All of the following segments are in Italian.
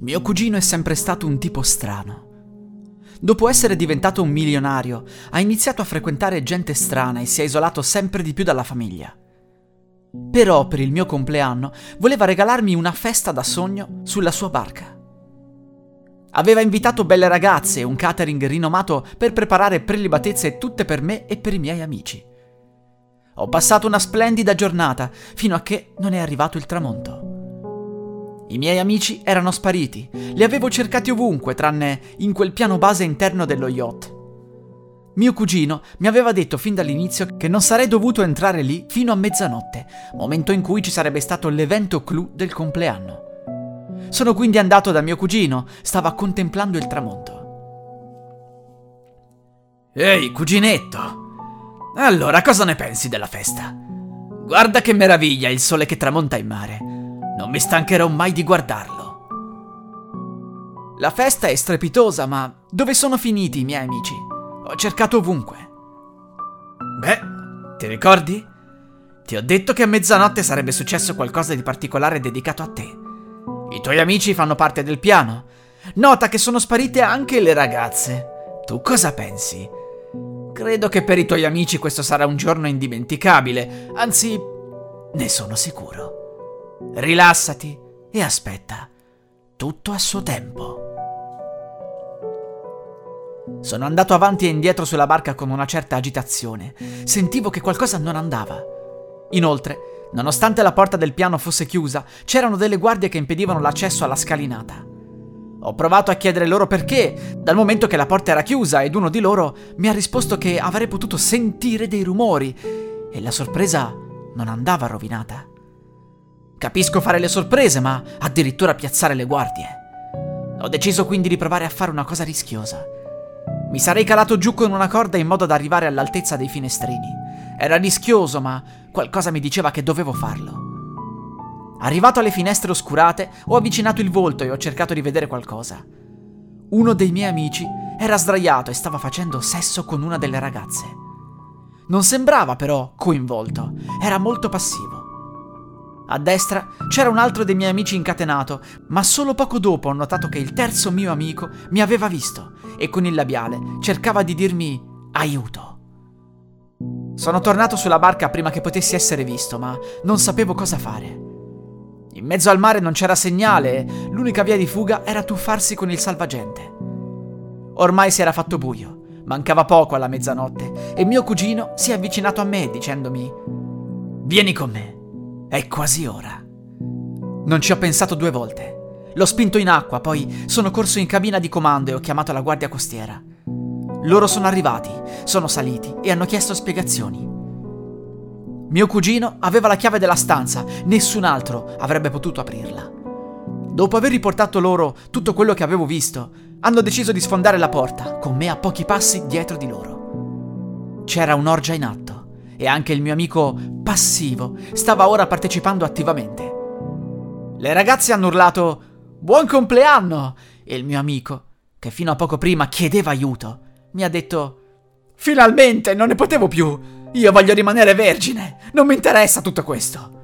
Mio cugino è sempre stato un tipo strano. Dopo essere diventato un milionario, ha iniziato a frequentare gente strana e si è isolato sempre di più dalla famiglia. Però per il mio compleanno voleva regalarmi una festa da sogno sulla sua barca. Aveva invitato belle ragazze e un catering rinomato per preparare prelibatezze tutte per me e per i miei amici. Ho passato una splendida giornata fino a che non è arrivato il tramonto. I miei amici erano spariti, li avevo cercati ovunque tranne in quel piano base interno dello yacht. Mio cugino mi aveva detto fin dall'inizio che non sarei dovuto entrare lì fino a mezzanotte, momento in cui ci sarebbe stato l'evento clou del compleanno. Sono quindi andato da mio cugino, stava contemplando il tramonto. Ehi, cuginetto! Allora, cosa ne pensi della festa? Guarda che meraviglia il sole che tramonta in mare. Non mi stancherò mai di guardarlo. La festa è strepitosa, ma dove sono finiti i miei amici? Ho cercato ovunque. Beh, ti ricordi? Ti ho detto che a mezzanotte sarebbe successo qualcosa di particolare dedicato a te. I tuoi amici fanno parte del piano. Nota che sono sparite anche le ragazze. Tu cosa pensi? Credo che per i tuoi amici questo sarà un giorno indimenticabile, anzi, ne sono sicuro. Rilassati e aspetta. Tutto a suo tempo. Sono andato avanti e indietro sulla barca con una certa agitazione. Sentivo che qualcosa non andava. Inoltre, nonostante la porta del piano fosse chiusa, c'erano delle guardie che impedivano l'accesso alla scalinata. Ho provato a chiedere loro perché, dal momento che la porta era chiusa ed uno di loro mi ha risposto che avrei potuto sentire dei rumori e la sorpresa non andava rovinata. Capisco fare le sorprese, ma addirittura piazzare le guardie. Ho deciso quindi di provare a fare una cosa rischiosa. Mi sarei calato giù con una corda in modo da arrivare all'altezza dei finestrini. Era rischioso, ma qualcosa mi diceva che dovevo farlo. Arrivato alle finestre oscurate, ho avvicinato il volto e ho cercato di vedere qualcosa. Uno dei miei amici era sdraiato e stava facendo sesso con una delle ragazze. Non sembrava però coinvolto, era molto passivo. A destra c'era un altro dei miei amici incatenato, ma solo poco dopo ho notato che il terzo mio amico mi aveva visto e con il labiale cercava di dirmi aiuto. Sono tornato sulla barca prima che potessi essere visto, ma non sapevo cosa fare. In mezzo al mare non c'era segnale l'unica via di fuga era tuffarsi con il salvagente. Ormai si era fatto buio, mancava poco alla mezzanotte e mio cugino si è avvicinato a me dicendomi Vieni con me. È quasi ora. Non ci ho pensato due volte. L'ho spinto in acqua, poi sono corso in cabina di comando e ho chiamato la guardia costiera. Loro sono arrivati, sono saliti e hanno chiesto spiegazioni. Mio cugino aveva la chiave della stanza, nessun altro avrebbe potuto aprirla. Dopo aver riportato loro tutto quello che avevo visto, hanno deciso di sfondare la porta, con me a pochi passi dietro di loro. C'era un'orgia in atto e anche il mio amico passivo stava ora partecipando attivamente. Le ragazze hanno urlato Buon compleanno! E il mio amico, che fino a poco prima chiedeva aiuto, mi ha detto Finalmente, non ne potevo più! Io voglio rimanere vergine! Non mi interessa tutto questo!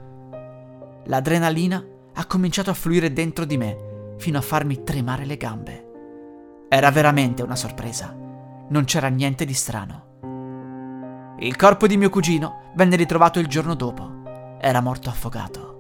L'adrenalina ha cominciato a fluire dentro di me fino a farmi tremare le gambe. Era veramente una sorpresa. Non c'era niente di strano. Il corpo di mio cugino venne ritrovato il giorno dopo. Era morto affogato.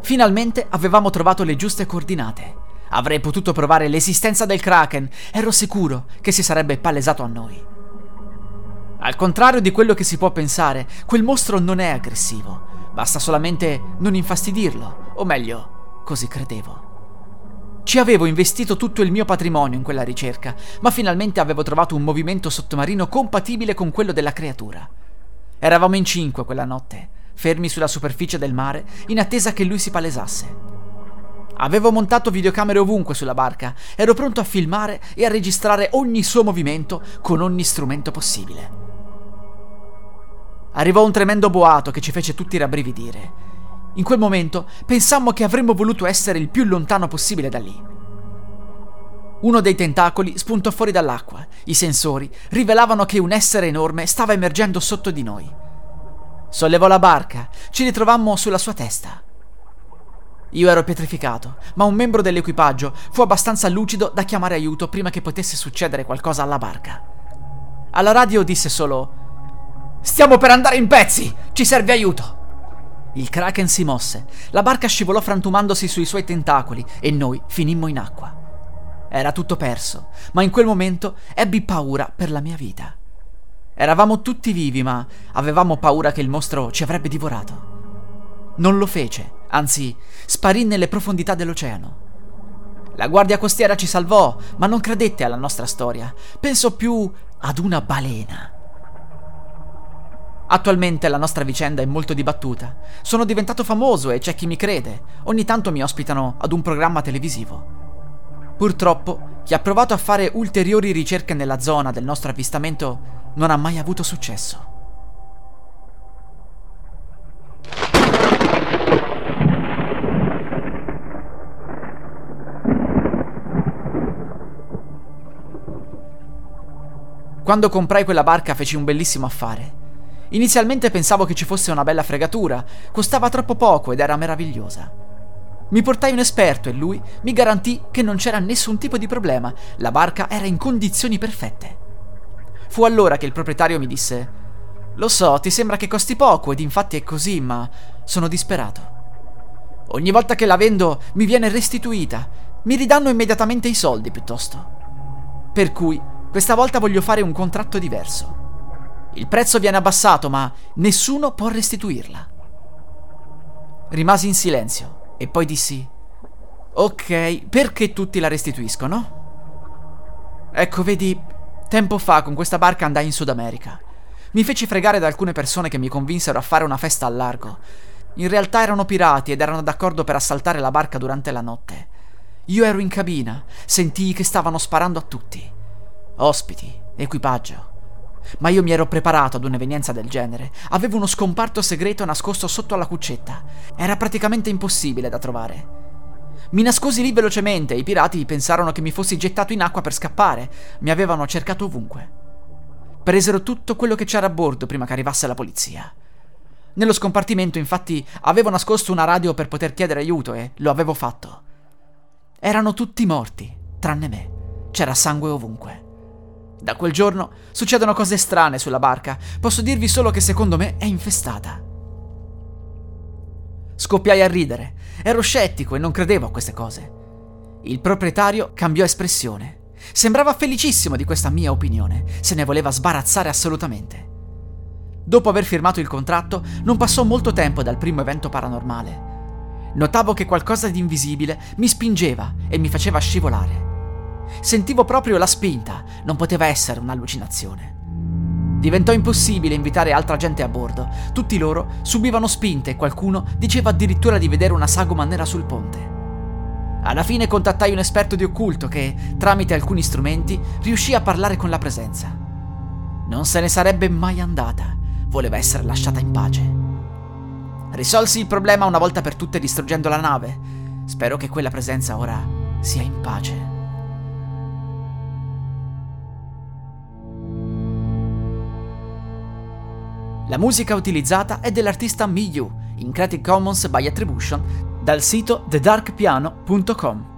Finalmente avevamo trovato le giuste coordinate. Avrei potuto provare l'esistenza del Kraken, ero sicuro che si sarebbe palesato a noi. Al contrario di quello che si può pensare, quel mostro non è aggressivo, basta solamente non infastidirlo, o meglio, così credevo. Ci avevo investito tutto il mio patrimonio in quella ricerca, ma finalmente avevo trovato un movimento sottomarino compatibile con quello della creatura. Eravamo in cinque quella notte, fermi sulla superficie del mare, in attesa che lui si palesasse. Avevo montato videocamere ovunque sulla barca, ero pronto a filmare e a registrare ogni suo movimento con ogni strumento possibile. Arrivò un tremendo boato che ci fece tutti rabbrividire. In quel momento pensammo che avremmo voluto essere il più lontano possibile da lì. Uno dei tentacoli spuntò fuori dall'acqua. I sensori rivelavano che un essere enorme stava emergendo sotto di noi. Sollevò la barca, ci ritrovammo sulla sua testa. Io ero pietrificato, ma un membro dell'equipaggio fu abbastanza lucido da chiamare aiuto prima che potesse succedere qualcosa alla barca. Alla radio disse solo: Stiamo per andare in pezzi! Ci serve aiuto! Il kraken si mosse, la barca scivolò frantumandosi sui suoi tentacoli e noi finimmo in acqua. Era tutto perso, ma in quel momento ebbi paura per la mia vita. Eravamo tutti vivi, ma avevamo paura che il mostro ci avrebbe divorato. Non lo fece, anzi, sparì nelle profondità dell'oceano. La guardia costiera ci salvò, ma non credette alla nostra storia. Pensò più ad una balena. Attualmente la nostra vicenda è molto dibattuta. Sono diventato famoso e c'è chi mi crede. Ogni tanto mi ospitano ad un programma televisivo. Purtroppo, chi ha provato a fare ulteriori ricerche nella zona del nostro avvistamento non ha mai avuto successo. Quando comprai quella barca feci un bellissimo affare. Inizialmente pensavo che ci fosse una bella fregatura, costava troppo poco ed era meravigliosa. Mi portai un esperto e lui mi garantì che non c'era nessun tipo di problema, la barca era in condizioni perfette. Fu allora che il proprietario mi disse: Lo so, ti sembra che costi poco ed infatti è così, ma sono disperato. Ogni volta che la vendo mi viene restituita, mi ridanno immediatamente i soldi piuttosto. Per cui questa volta voglio fare un contratto diverso. Il prezzo viene abbassato, ma nessuno può restituirla. Rimasi in silenzio e poi dissi: Ok, perché tutti la restituiscono? Ecco, vedi, tempo fa con questa barca andai in Sud America. Mi feci fregare da alcune persone che mi convinsero a fare una festa al largo. In realtà erano pirati ed erano d'accordo per assaltare la barca durante la notte. Io ero in cabina, sentii che stavano sparando a tutti. Ospiti, equipaggio. Ma io mi ero preparato ad un'evenienza del genere. Avevo uno scomparto segreto nascosto sotto alla cuccetta. Era praticamente impossibile da trovare. Mi nascosi lì velocemente e i pirati pensarono che mi fossi gettato in acqua per scappare. Mi avevano cercato ovunque. Presero tutto quello che c'era a bordo prima che arrivasse la polizia. Nello scompartimento, infatti, avevo nascosto una radio per poter chiedere aiuto e lo avevo fatto. Erano tutti morti, tranne me. C'era sangue ovunque. Da quel giorno succedono cose strane sulla barca. Posso dirvi solo che secondo me è infestata. Scoppiai a ridere. Ero scettico e non credevo a queste cose. Il proprietario cambiò espressione. Sembrava felicissimo di questa mia opinione. Se ne voleva sbarazzare assolutamente. Dopo aver firmato il contratto, non passò molto tempo dal primo evento paranormale. Notavo che qualcosa di invisibile mi spingeva e mi faceva scivolare. Sentivo proprio la spinta, non poteva essere un'allucinazione. Diventò impossibile invitare altra gente a bordo. Tutti loro subivano spinte e qualcuno diceva addirittura di vedere una sagoma nera sul ponte. Alla fine contattai un esperto di occulto che, tramite alcuni strumenti, riuscì a parlare con la presenza. Non se ne sarebbe mai andata, voleva essere lasciata in pace. Risolsi il problema una volta per tutte distruggendo la nave. Spero che quella presenza ora sia in pace. La musica utilizzata è dell'artista Miyu in Creative Commons by Attribution dal sito thedarkpiano.com.